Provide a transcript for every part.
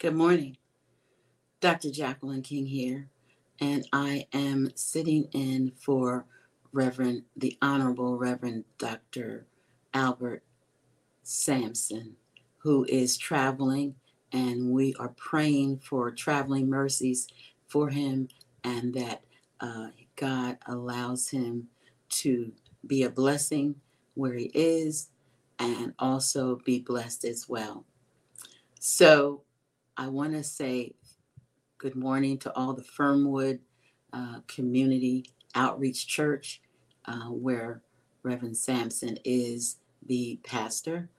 Good morning. Dr. Jacqueline King here, and I am sitting in for Reverend, the Honorable Reverend Dr. Albert Sampson, who is traveling, and we are praying for traveling mercies for him and that uh, God allows him to be a blessing where he is and also be blessed as well. So I want to say good morning to all the Fernwood uh, Community Outreach Church, uh, where Reverend Sampson is the pastor.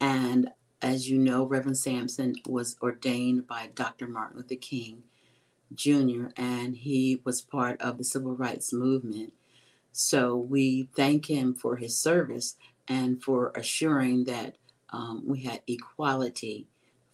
And as you know, Reverend Sampson was ordained by Dr. Martin Luther King Jr., and he was part of the civil rights movement. So we thank him for his service and for assuring that um, we had equality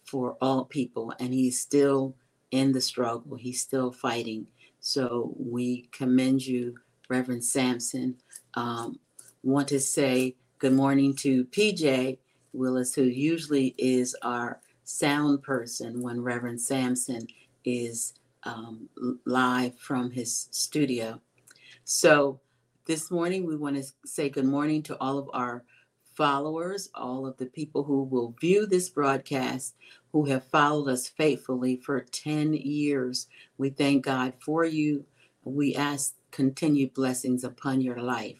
for all people, and he's still in the struggle. He's still fighting. So we commend you, Reverend Sampson. Um, want to say good morning to PJ Willis, who usually is our sound person when Reverend Sampson is um, live from his studio. So this morning, we want to say good morning to all of our followers, all of the people who will view this broadcast, who have followed us faithfully for 10 years. We thank God for you. We ask continued blessings upon your life.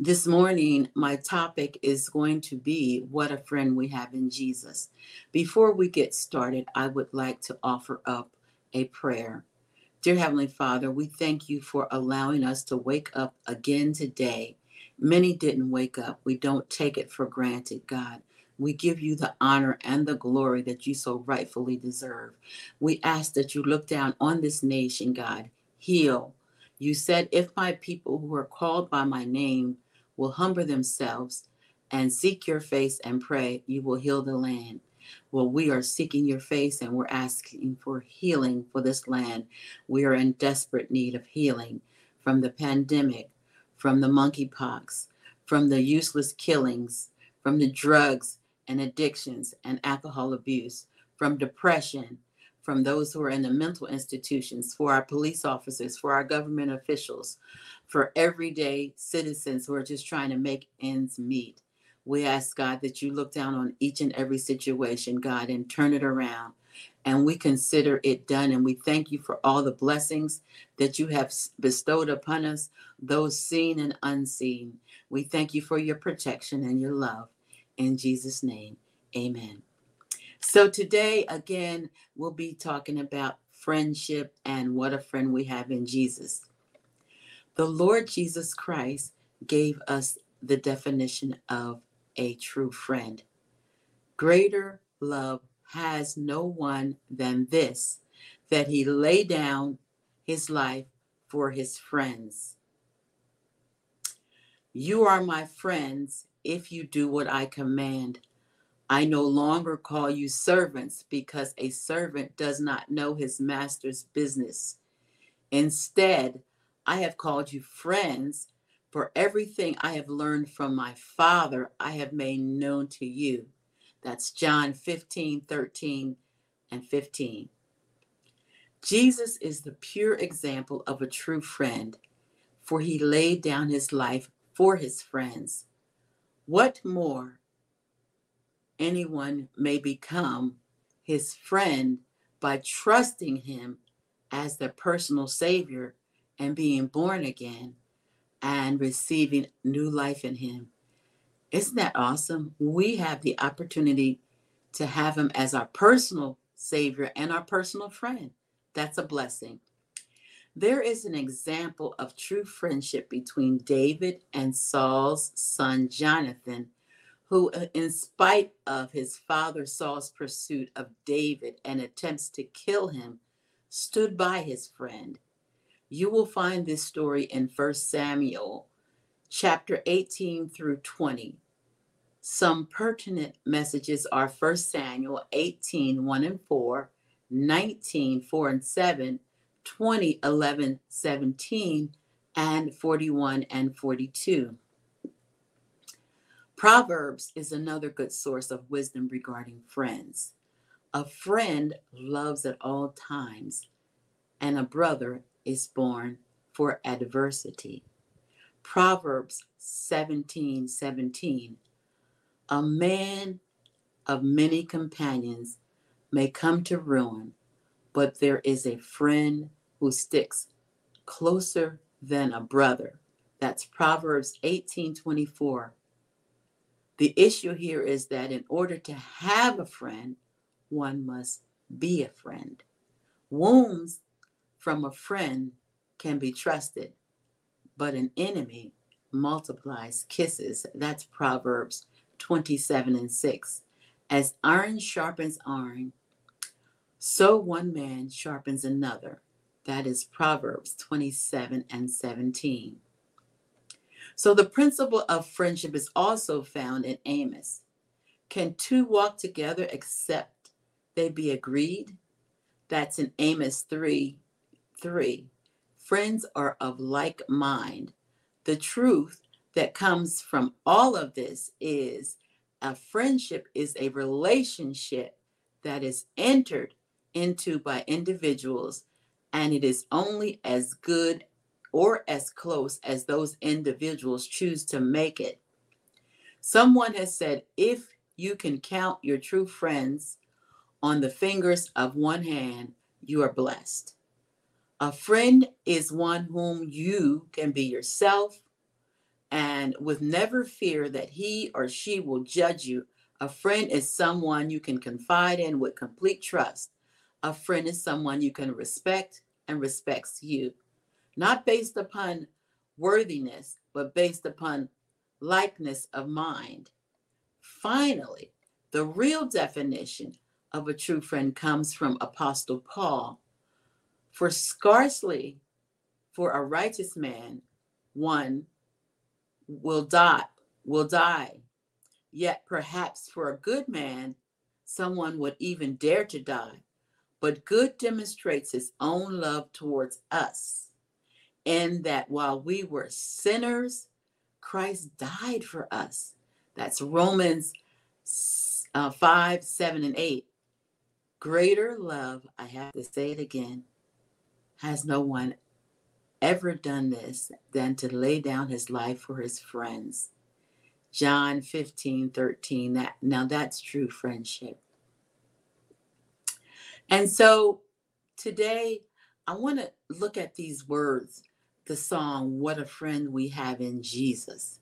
This morning, my topic is going to be what a friend we have in Jesus. Before we get started, I would like to offer up a prayer. Dear Heavenly Father, we thank you for allowing us to wake up again today Many didn't wake up. We don't take it for granted, God. We give you the honor and the glory that you so rightfully deserve. We ask that you look down on this nation, God. Heal. You said, if my people who are called by my name will humble themselves and seek your face and pray, you will heal the land. Well, we are seeking your face and we're asking for healing for this land. We are in desperate need of healing from the pandemic, from the monkeypox, from the useless killings, from the drugs and addictions and alcohol abuse, from depression, from those who are in the mental institutions, for our police officers, for our government officials, for everyday citizens who are just trying to make ends meet. We ask God that you look down on each and every situation, God, and turn it around and we consider it done. And we thank you for all the blessings that you have bestowed upon us, those seen and unseen. We thank you for your protection and your love. In Jesus' name, amen. So today, again, we'll be talking about friendship and what a friend we have in Jesus. The Lord Jesus Christ gave us the definition of a true friend. Greater love has no one than this, that he lay down his life for his friends. You are my friends if you do what I command. I no longer call you servants because a servant does not know his master's business. Instead, I have called you friends, for everything I have learned from my Father I have made known to you. That's John 15, 13, and 15. Jesus is the pure example of a true friend, for he laid down his life for his friends. What more anyone may become his friend by trusting him as their personal savior and being born again and receiving new life in him. Isn't that awesome? We have the opportunity to have him as our personal savior and our personal friend. That's a blessing. There is an example of true friendship between David and Saul's son Jonathan, who, uh, in spite of his father Saul's pursuit of David and attempts to kill him, stood by his friend. You will find this story in 1 Samuel chapter 18 through 20. Some pertinent messages are 1 Samuel 18, 1 and 4, 19, 4 and 7, 20, 11, 17, and 41 and 42. Proverbs is another good source of wisdom regarding friends. A friend loves at all times, and a brother is born for adversity. Proverbs 17 17. A man of many companions may come to ruin, but there is a friend who sticks closer than a brother. That's Proverbs 18:24. The issue here is that in order to have a friend, one must be a friend. Wounds from a friend can be trusted, but an enemy multiplies kisses. That's Proverbs 27 and 6. As iron sharpens iron, so one man sharpens another. That is Proverbs 27 and 17. So the principle of friendship is also found in Amos. Can two walk together except they be agreed? That's in Amos 3 3. Friends are of like mind. The truth that comes from all of this is a friendship is a relationship that is entered into by individuals, and it is only as good or as close as those individuals choose to make it. Someone has said, if you can count your true friends on the fingers of one hand, you are blessed. A friend is one whom you can be yourself and with never fear that he or she will judge you. A friend is someone you can confide in with complete trust. A friend is someone you can respect and respects you, not based upon worthiness, but based upon likeness of mind. Finally, the real definition of a true friend comes from Apostle Paul. For scarcely for a righteous man, one will die, will die. Yet perhaps for a good man, someone would even dare to die. But good demonstrates his own love towards us, in that while we were sinners, Christ died for us. That's Romans uh, 5, 7, and 8. Greater love, I have to say it again, has no one ever done this than to lay down his life for his friends. John 15, 13. That now that's true friendship. And so today, I want to look at these words, the song, What a Friend We Have in Jesus.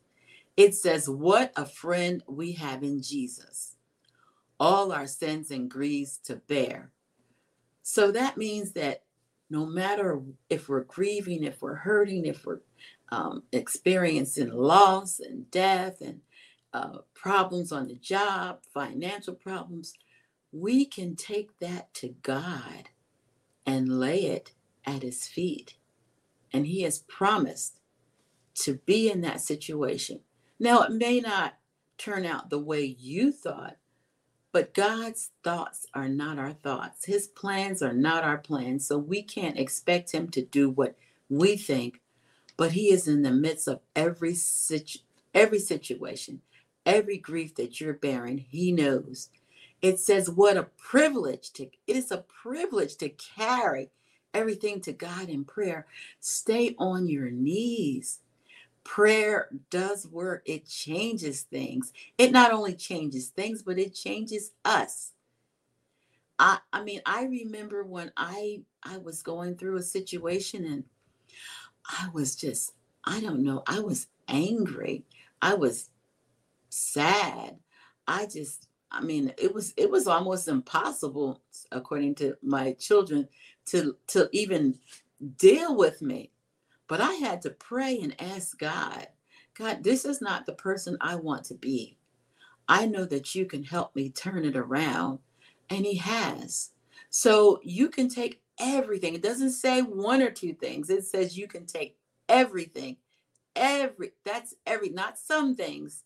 It says, What a friend we have in Jesus, all our sins and griefs to bear. So that means that no matter if we're grieving, if we're hurting, if we're um, experiencing loss and death and uh, problems on the job, financial problems, we can take that to God and lay it at his feet. And he has promised to be in that situation. Now, it may not turn out the way you thought, but God's thoughts are not our thoughts. His plans are not our plans. So we can't expect him to do what we think, but he is in the midst of every situ- every situation, every grief that you're bearing, he knows it says what a privilege to it is a privilege to carry everything to God in prayer. Stay on your knees. Prayer does work. It changes things. It not only changes things, but it changes us. I I mean, I remember when I I was going through a situation and I was just I don't know, I was angry. I was sad. I just I mean, it was it was almost impossible, according to my children, to to even deal with me. But I had to pray and ask God, God, this is not the person I want to be. I know that you can help me turn it around. And he has. So you can take everything. It doesn't say one or two things. It says you can take everything. Every that's every not some things,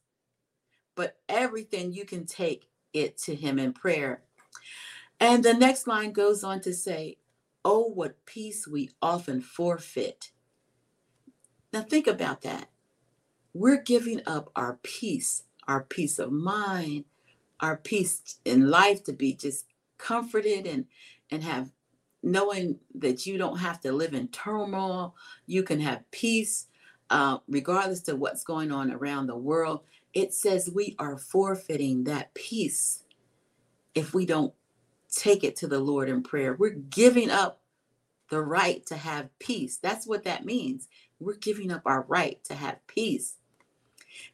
but everything you can take it to him in prayer. And the next line goes on to say, Oh, what peace we often forfeit. Now, think about that. We're giving up our peace, our peace of mind, our peace in life to be just comforted and and have knowing that you don't have to live in turmoil. You can have peace uh, regardless of what's going on around the world. It says we are forfeiting that peace if we don't take it to the lord in prayer. We're giving up the right to have peace. That's what that means we're giving up our right to have peace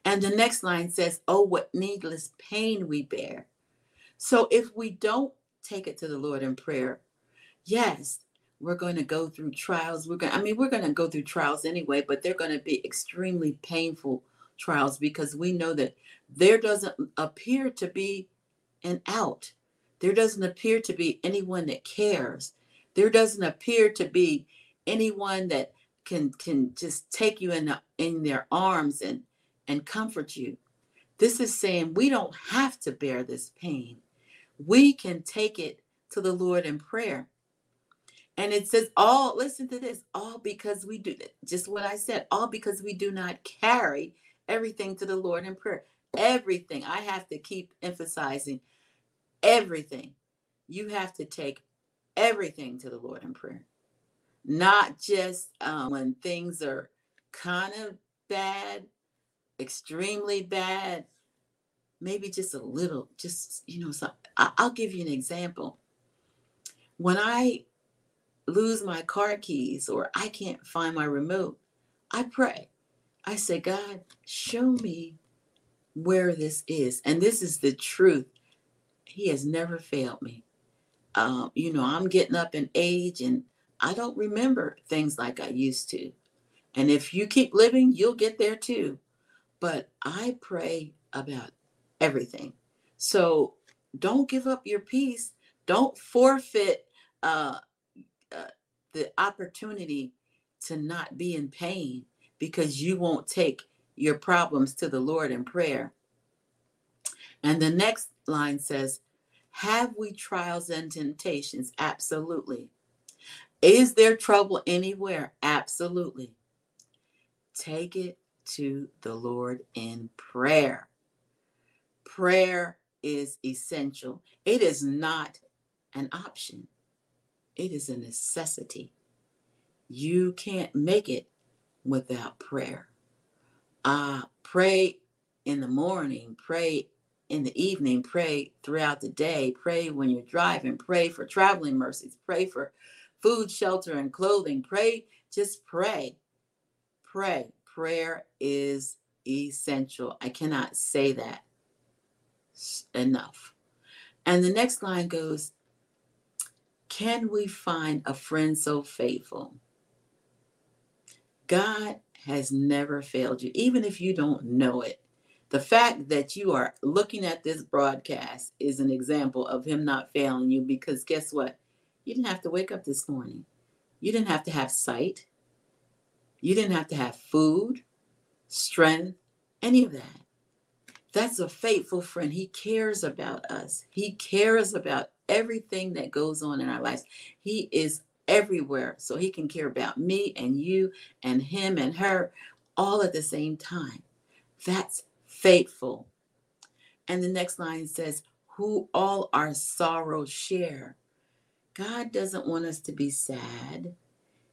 and the next line says oh what needless pain we bear so if we don't take it to the Lord in prayer, yes, we're going to go through trials. We're going I mean, we're going to go through trials anyway, but they're going to be extremely painful trials because we know that there doesn't appear to be an out. There doesn't appear to be anyone that cares. There doesn't appear to be anyone that can can just take you in the, in their arms and and comfort you. This is saying we don't have to bear this pain we can take it to the Lord in prayer. And it says, all, listen to this, all because we do, just what I said, all because we do not carry everything to the Lord in prayer. Everything. I have to keep emphasizing everything. You have to take everything to the Lord in prayer, not just um, when things are kind of bad, extremely bad, maybe just a little, just, you know, so I'll give you an example. When I lose my car keys or I can't find my remote, I pray. I say, God, show me where this is. And this is the truth. He has never failed me. Um, you know, I'm getting up in age and I don't remember things like I used to. And if you keep living, you'll get there too. But I pray about everything. So don't give up your peace. Don't forfeit uh, uh, the opportunity to not be in pain because you won't take your problems to the Lord in prayer. And the next line says, Have we trials and temptations? Absolutely. Is there trouble anywhere? Absolutely. Take it to the Lord in prayer prayer is essential. It is not an option, it is a necessity. You can't make it without prayer. Uh, pray in the morning, pray in the evening, pray throughout the day, pray when you're driving, pray for traveling mercies, pray for food, shelter, and clothing. Pray, just pray. Pray. Prayer is essential. I cannot say that enough. And the next line goes, Can we find a friend so faithful? God has never failed you, even if you don't know it. The fact that you are looking at this broadcast is an example of Him not failing you because guess what? You didn't have to wake up this morning. You didn't have to have sight. You didn't have to have food, strength, any of that. That's a faithful friend. He cares about us. He cares about everything that goes on in our lives. He is everywhere. So he can care about me and you and him and her all at the same time. That's faithful. And the next line says, Who all our sorrows share. God doesn't want us to be sad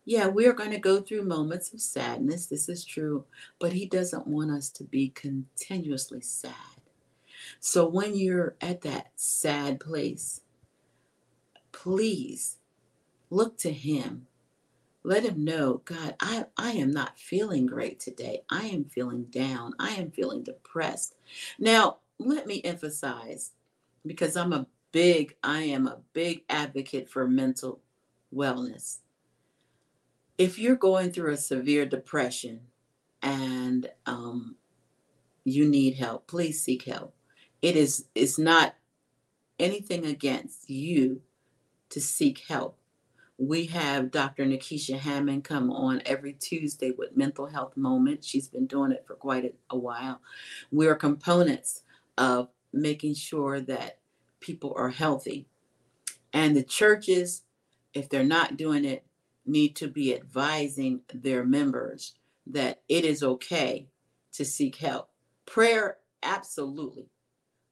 yeah, we're going to go through moments of sadness. This is true. But He doesn't want us to be continuously sad. So when you're at that sad place, please look to Him. Let Him know, God, I, I am not feeling great today. I am feeling down. I am feeling depressed. Now, let me emphasize because I'm a big, I am a big advocate for mental wellness if you're going through a severe depression and um, you need help, please seek help. It is it's not anything against you to seek help. We have Dr. Nikisha Hammond come on every Tuesday with Mental Health Moment. She's been doing it for quite a, a while. We are components of making sure that people are healthy. And the churches, if they're not doing it, need to be advising their members that it is okay to seek help. Prayer, absolutely.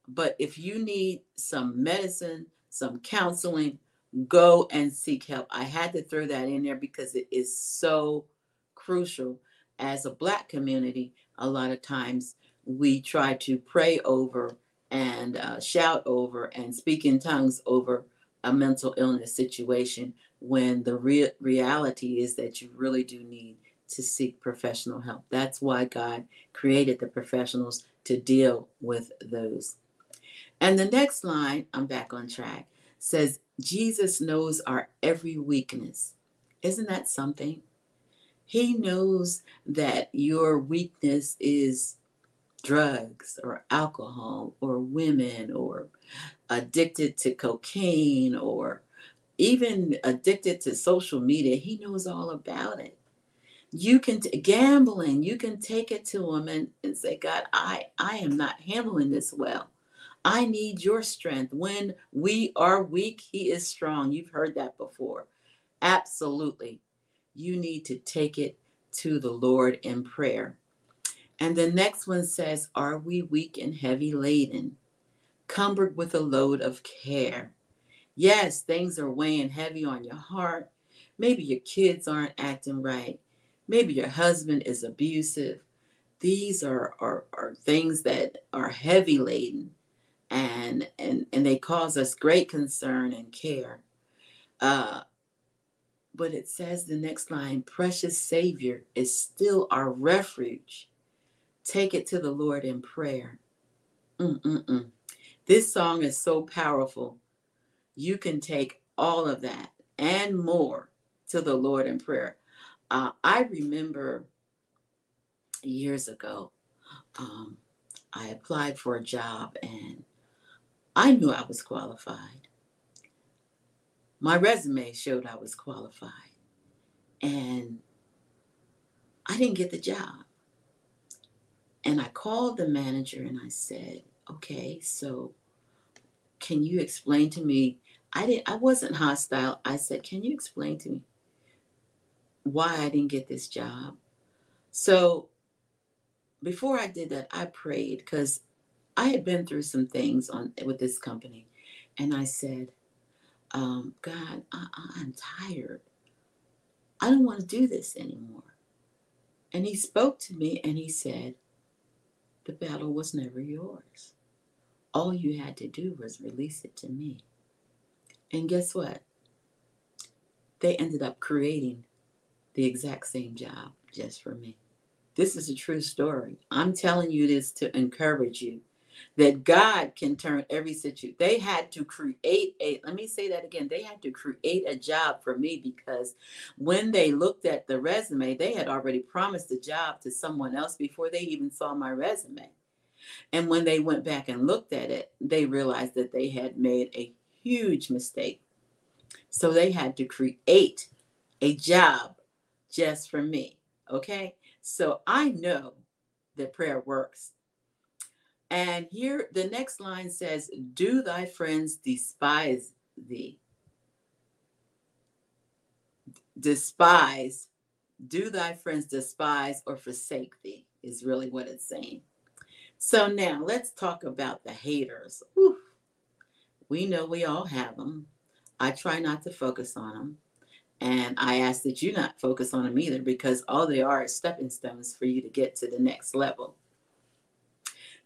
But if you need some medicine, some counseling, go and seek help. I had to throw that in there because it is so crucial. As a Black community, a lot of times we try to pray over and uh, shout over and speak in tongues over a mental illness situation when the re- reality is that you really do need to seek professional help. That's why God created the professionals to deal with those. And the next line, I'm back on track, says, Jesus knows our every weakness. Isn't that something? He knows that your weakness is drugs or alcohol or women or addicted to cocaine or even addicted to social media. He knows all about it. You can t- gambling, you can take it to him and, and say, God, I, I am not handling this well. I need your strength. When we are weak, he is strong. You've heard that before. Absolutely. You need to take it to the Lord in prayer. And the next one says, Are we weak and heavy laden, cumbered with a load of care? Yes, things are weighing heavy on your heart. Maybe your kids aren't acting right. Maybe your husband is abusive. These are, are, are things that are heavy laden and, and, and they cause us great concern and care. Uh, but it says the next line precious Savior is still our refuge Take it to the Lord in prayer. Mm-mm-mm. This song is so powerful. You can take all of that and more to the Lord in prayer. Uh, I remember years ago, um, I applied for a job and I knew I was qualified. My resume showed I was qualified. And I didn't get the job. And I called the manager and I said, okay, so can you explain to me? I didn't I wasn't hostile. I said, can you explain to me why I didn't get this job? So before I did that, I prayed because I had been through some things on with this company. And I said, um, God, I, I'm tired. I don't want to do this anymore. And he spoke to me and he said, the battle was never yours. All you had to do was release it to me. And guess what? They ended up creating the exact same job just for me. This is a true story. I'm telling you this to encourage you that God can turn every situation. They had to create a, let me say that again. They had to create a job for me because when they looked at the resume, they had already promised a job to someone else before they even saw my resume. And when they went back and looked at it, they realized that they had made a huge mistake. So they had to create a job just for me. Okay. So I know that prayer works. And here the next line says, Do thy friends despise thee? Despise, do thy friends despise or forsake thee, is really what it's saying. So now let's talk about the haters. Whew. We know we all have them. I try not to focus on them. And I ask that you not focus on them either because all they are is stepping stones for you to get to the next level.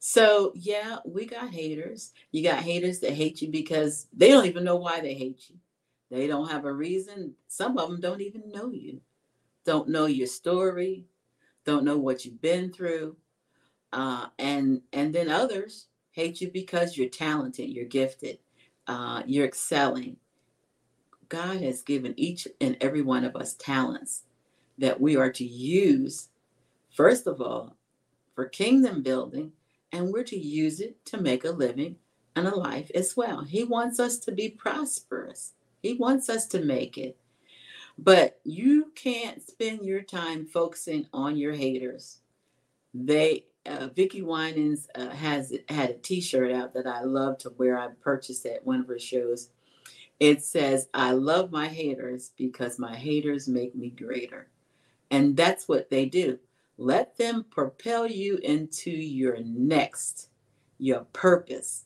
So, yeah, we got haters. You got haters that hate you because they don't even know why they hate you. They don't have a reason. Some of them don't even know you, don't know your story, don't know what you've been through. Uh, and and then others hate you because you're talented, you're gifted, uh, you're excelling. God has given each and every one of us talents that we are to use, first of all, for kingdom building, and we're to use it to make a living and a life as well. He wants us to be prosperous, He wants us to make it. But you can't spend your time focusing on your haters. They, uh, Vickie Winans uh, has had a T-shirt out that I love to wear. I purchased at one of her shows. It says, "I love my haters because my haters make me greater," and that's what they do. Let them propel you into your next, your purpose.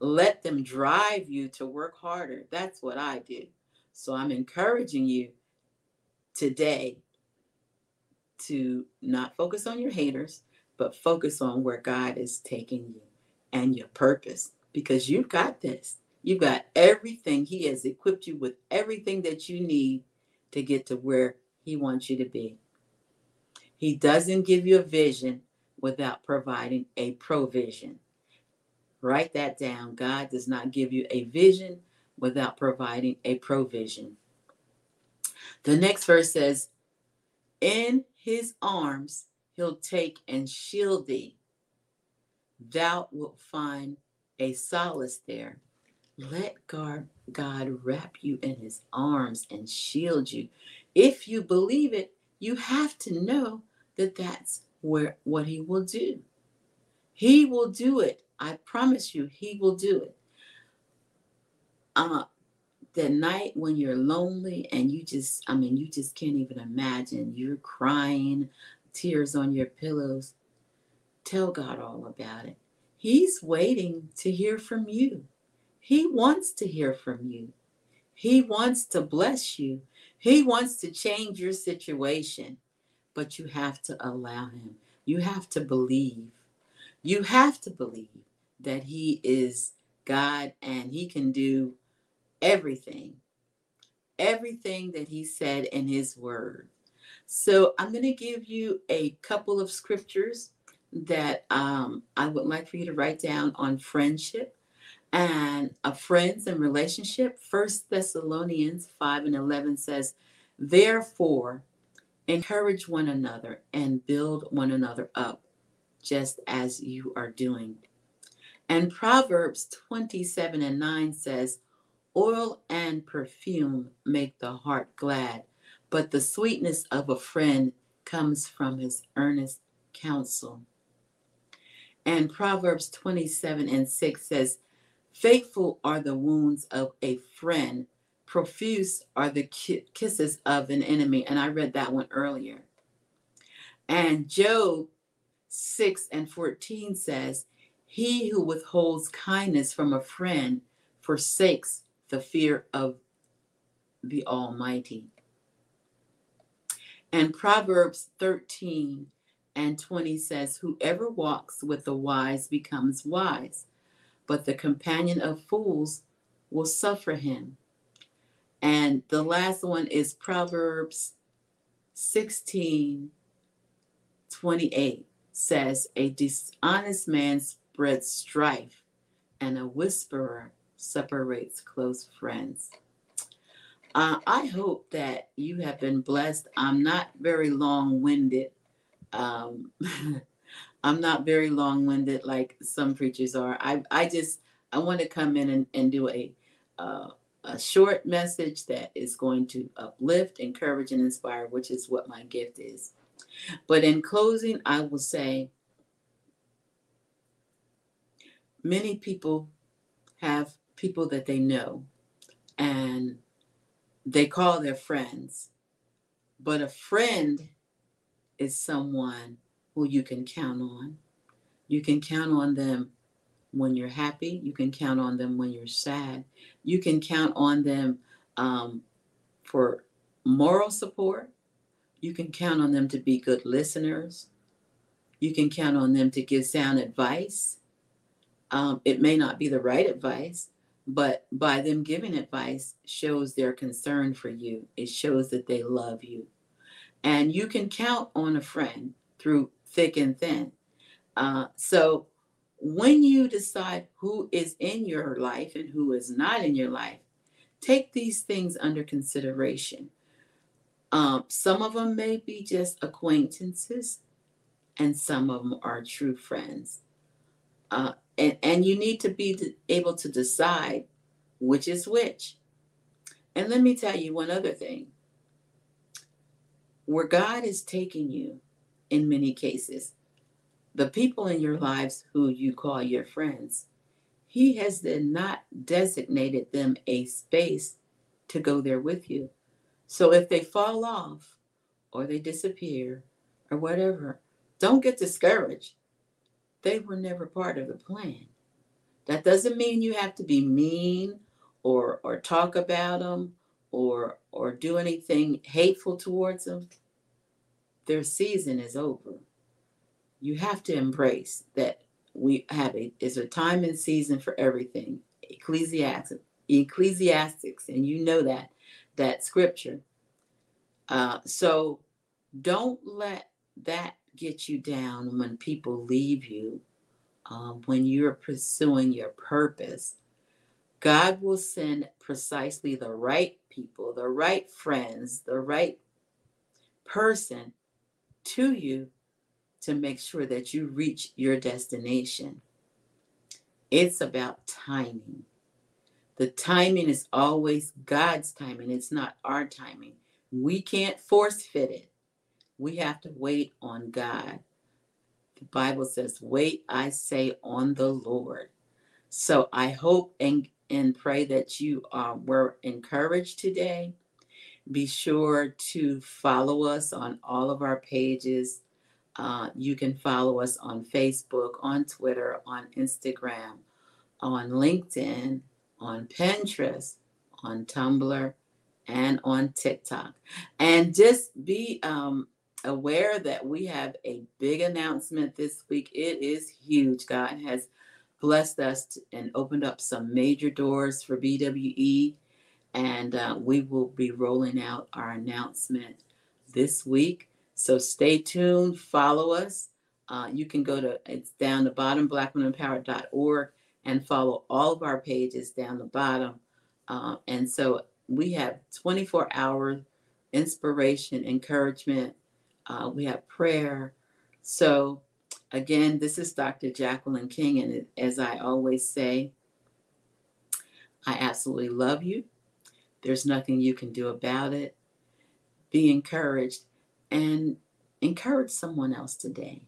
let them drive you to work harder. That's what I do. So I'm encouraging you today to not focus on your haters, but focus on where God is taking you and your purpose because you've got this. You've got everything. He has equipped you with everything that you need to get to where He wants you to be. He doesn't give you a vision without providing a provision. Write that down. God does not give you a vision without providing a provision. The next verse says, In his arms he'll take and shield thee. Thou wilt find a solace there. Let God, wrap you in his arms and shield you. If you believe it, you have to know that that's where what he will do. He will do it. I promise you, he will do it. Uh, the night when you're lonely and you just, I mean, you just can't even imagine. You're crying, tears on your pillows. Tell God all about it. He's waiting to hear from you. He wants to hear from you. He wants to bless you. He wants to change your situation, but you have to allow him. You have to believe. You have to believe that He is God and He can do everything, everything that He said in His Word. So I'm going to give you a couple of scriptures that um, I would like for you to write down on friendship and a friends and relationship. First Thessalonians 5 and 11 says, Therefore, encourage one another and build one another up, just as you are doing. And Proverbs 27 and 9 says, Oil and perfume make the heart glad, but the sweetness of a friend comes from his earnest counsel. And Proverbs 27 and 6 says, Faithful are the wounds of a friend, profuse are the kisses of an enemy. And I read that one earlier. And Job 6 and 14 says, he who withholds kindness from a friend forsakes the fear of the Almighty. And Proverbs 13 and 20 says, Whoever walks with the wise becomes wise, but the companion of fools will suffer him. And the last one is Proverbs 16 28 says, A dishonest man spreads strife, and a whisperer separates close friends. Uh, I hope that you have been blessed. I'm not very long winded. Um, I'm not very long winded like some preachers are. I, I just, I want to come in and, and do a, uh, a short message that is going to uplift, encourage, and inspire, which is what my gift is. But in closing, I will say many people have people that they know and they call their friends. But a friend is someone who you can count on. You can count on them when you're happy. You can count on them when you're sad. You can count on them um, for moral support. You can count on them to be good listeners. You can count on them to give sound advice. Um, it may not be the right advice, but by them giving advice shows their concern for you. It shows that they love you. And you can count on a friend through thick and thin. Uh, so when you decide who is in your life and who is not in your life, take these things under consideration. Um, some of them may be just acquaintances, and some of them are true friends. Uh, and, and you need to be able to decide which is which. And let me tell you one other thing. Where God is taking you, in many cases, the people in your lives who you call your friends, He has then not designated them a space to go there with you. So if they fall off or they disappear or whatever, don't get discouraged they were never part of the plan. That doesn't mean you have to be mean or or talk about them or or do anything hateful towards them. Their season is over. You have to embrace that we have a is a time and season for everything. Ecclesiastes, Ecclesiastics, and you know that that scripture. Uh, so don't let that get you down when people leave you, um, when you're pursuing your purpose. God will send precisely the right people, the right friends, the right person to you to make sure that you reach your destination. It's about timing. The timing is always God's timing, it's not our timing. We can't force fit it. We have to wait on God. The Bible says, Wait, I say, on the Lord. So I hope and, and pray that you uh, were encouraged today. Be sure to follow us on all of our pages. Uh, you can follow us on Facebook, on Twitter, on Instagram, on LinkedIn, on Pinterest, on Tumblr, and on TikTok. And just be um, aware that we have a big announcement this week. It is huge. God has blessed us and opened up some major doors for BWE. And uh, we will be rolling out our announcement this week. So stay tuned, follow us. Uh, you can go to, it's down the bottom, blackwomenempowered.org, and follow all of our pages down the bottom. Uh, and so we have 24 hour inspiration, encouragement. Uh, we have prayer. So, again, this is Dr. Jacqueline King. And as I always say, I absolutely love you. There's nothing you can do about it. Be encouraged and encourage someone else today.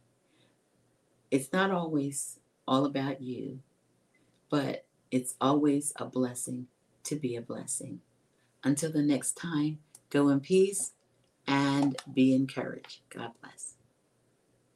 It's not always all about you, but it's always a blessing to be a blessing. Until the next time, go in peace and be encouraged. God bless.